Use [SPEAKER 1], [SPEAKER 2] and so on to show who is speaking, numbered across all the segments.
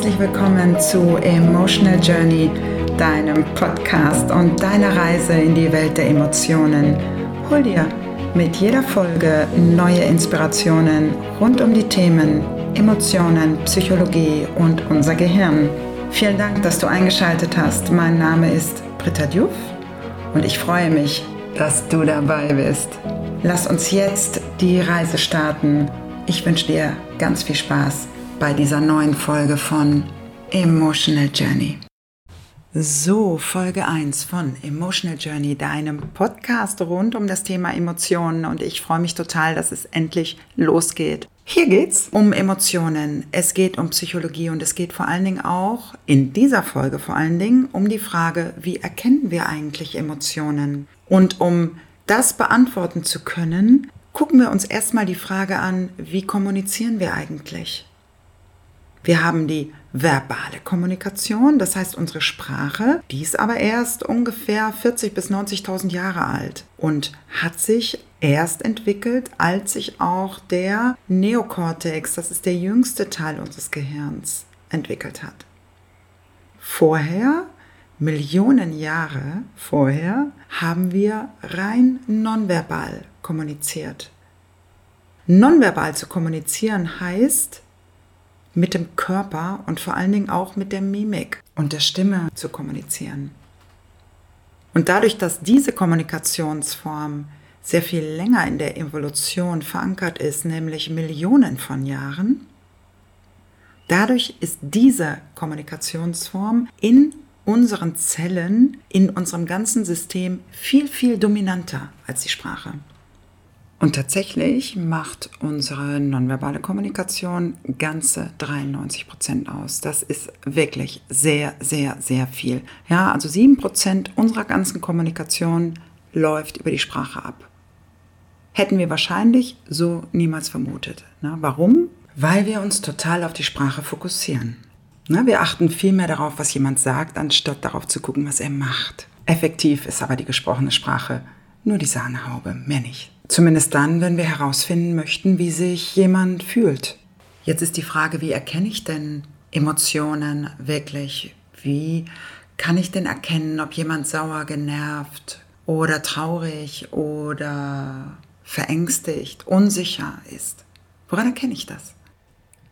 [SPEAKER 1] herzlich willkommen zu Emotional Journey, deinem Podcast und deiner Reise in die Welt der Emotionen. Hol dir mit jeder Folge neue Inspirationen rund um die Themen Emotionen, Psychologie und unser Gehirn. Vielen Dank, dass du eingeschaltet hast. Mein Name ist Britta Diouf und ich freue mich, dass du dabei bist. Lass uns jetzt die Reise starten. Ich wünsche dir ganz viel Spaß bei dieser neuen Folge von Emotional Journey. So, Folge 1 von Emotional Journey, deinem Podcast rund um das Thema Emotionen und ich freue mich total, dass es endlich losgeht. Hier geht's um Emotionen, es geht um Psychologie und es geht vor allen Dingen auch in dieser Folge vor allen Dingen um die Frage, wie erkennen wir eigentlich Emotionen? Und um das beantworten zu können, gucken wir uns erstmal die Frage an, wie kommunizieren wir eigentlich? Wir haben die verbale Kommunikation, das heißt unsere Sprache, die ist aber erst ungefähr 40 bis 90.000 Jahre alt und hat sich erst entwickelt, als sich auch der Neokortex, das ist der jüngste Teil unseres Gehirns, entwickelt hat. Vorher, Millionen Jahre vorher, haben wir rein nonverbal kommuniziert. Nonverbal zu kommunizieren heißt, mit dem Körper und vor allen Dingen auch mit der Mimik und der Stimme zu kommunizieren. Und dadurch, dass diese Kommunikationsform sehr viel länger in der Evolution verankert ist, nämlich Millionen von Jahren, dadurch ist diese Kommunikationsform in unseren Zellen, in unserem ganzen System viel, viel dominanter als die Sprache. Und tatsächlich macht unsere nonverbale Kommunikation ganze 93 Prozent aus. Das ist wirklich sehr, sehr, sehr viel. Ja, also sieben Prozent unserer ganzen Kommunikation läuft über die Sprache ab. Hätten wir wahrscheinlich so niemals vermutet. Na, warum? Weil wir uns total auf die Sprache fokussieren. Na, wir achten viel mehr darauf, was jemand sagt, anstatt darauf zu gucken, was er macht. Effektiv ist aber die gesprochene Sprache nur die Sahnehaube, mehr nicht. Zumindest dann, wenn wir herausfinden möchten, wie sich jemand fühlt. Jetzt ist die Frage, wie erkenne ich denn Emotionen wirklich? Wie kann ich denn erkennen, ob jemand sauer, genervt oder traurig oder verängstigt, unsicher ist? Woran erkenne ich das?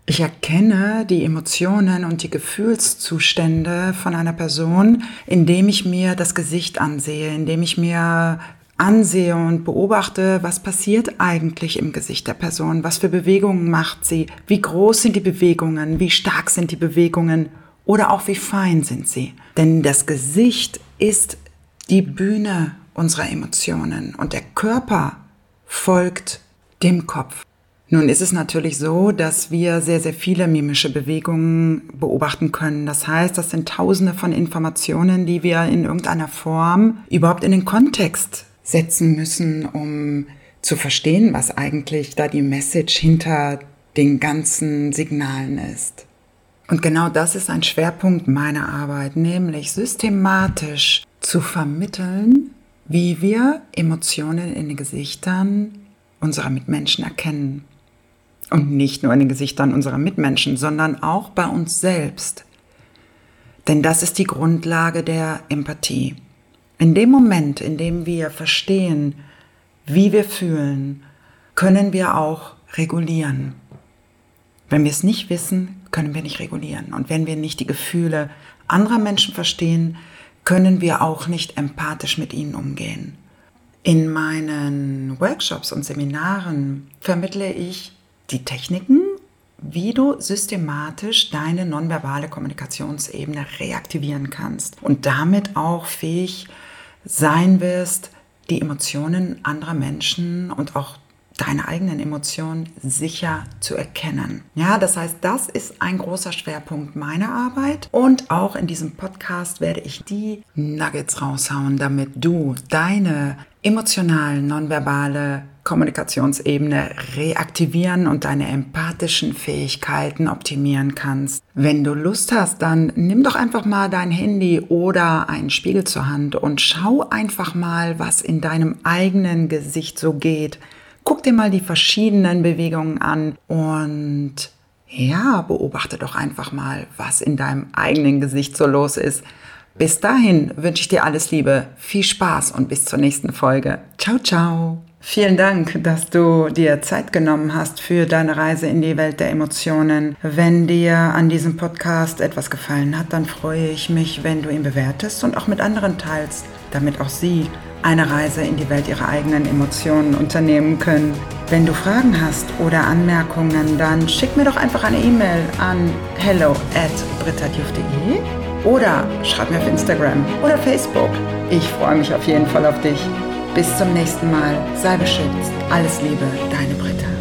[SPEAKER 1] Ich erkenne die Emotionen und die Gefühlszustände von einer Person, indem ich mir das Gesicht ansehe, indem ich mir ansehe und beobachte, was passiert eigentlich im Gesicht der Person, was für Bewegungen macht sie, wie groß sind die Bewegungen, wie stark sind die Bewegungen oder auch wie fein sind sie. Denn das Gesicht ist die Bühne unserer Emotionen und der Körper folgt dem Kopf. Nun ist es natürlich so, dass wir sehr, sehr viele mimische Bewegungen beobachten können. Das heißt, das sind tausende von Informationen, die wir in irgendeiner Form überhaupt in den Kontext setzen müssen, um zu verstehen, was eigentlich da die Message hinter den ganzen Signalen ist. Und genau das ist ein Schwerpunkt meiner Arbeit, nämlich systematisch zu vermitteln, wie wir Emotionen in den Gesichtern unserer Mitmenschen erkennen. Und nicht nur in den Gesichtern unserer Mitmenschen, sondern auch bei uns selbst. Denn das ist die Grundlage der Empathie. In dem Moment, in dem wir verstehen, wie wir fühlen, können wir auch regulieren. Wenn wir es nicht wissen, können wir nicht regulieren. Und wenn wir nicht die Gefühle anderer Menschen verstehen, können wir auch nicht empathisch mit ihnen umgehen. In meinen Workshops und Seminaren vermittle ich die Techniken, wie du systematisch deine nonverbale Kommunikationsebene reaktivieren kannst und damit auch fähig sein wirst, die Emotionen anderer Menschen und auch deine eigenen Emotionen sicher zu erkennen. Ja, das heißt, das ist ein großer Schwerpunkt meiner Arbeit und auch in diesem Podcast werde ich die Nuggets raushauen, damit du deine emotionalen, nonverbale Kommunikationsebene reaktivieren und deine empathischen Fähigkeiten optimieren kannst. Wenn du Lust hast, dann nimm doch einfach mal dein Handy oder einen Spiegel zur Hand und schau einfach mal, was in deinem eigenen Gesicht so geht. Guck dir mal die verschiedenen Bewegungen an und Ja, beobachte doch einfach mal, was in deinem eigenen Gesicht so los ist. Bis dahin wünsche ich dir alles Liebe, viel Spaß und bis zur nächsten Folge. Ciao, ciao. Vielen Dank, dass du dir Zeit genommen hast für deine Reise in die Welt der Emotionen. Wenn dir an diesem Podcast etwas gefallen hat, dann freue ich mich, wenn du ihn bewertest und auch mit anderen teilst, damit auch sie eine Reise in die Welt ihrer eigenen Emotionen unternehmen können. Wenn du Fragen hast oder Anmerkungen, dann schick mir doch einfach eine E-Mail an hello at brittadjuf.de oder schreib mir auf Instagram oder Facebook. Ich freue mich auf jeden Fall auf dich. Bis zum nächsten Mal. Sei beschützt. Alles Liebe, deine Britta.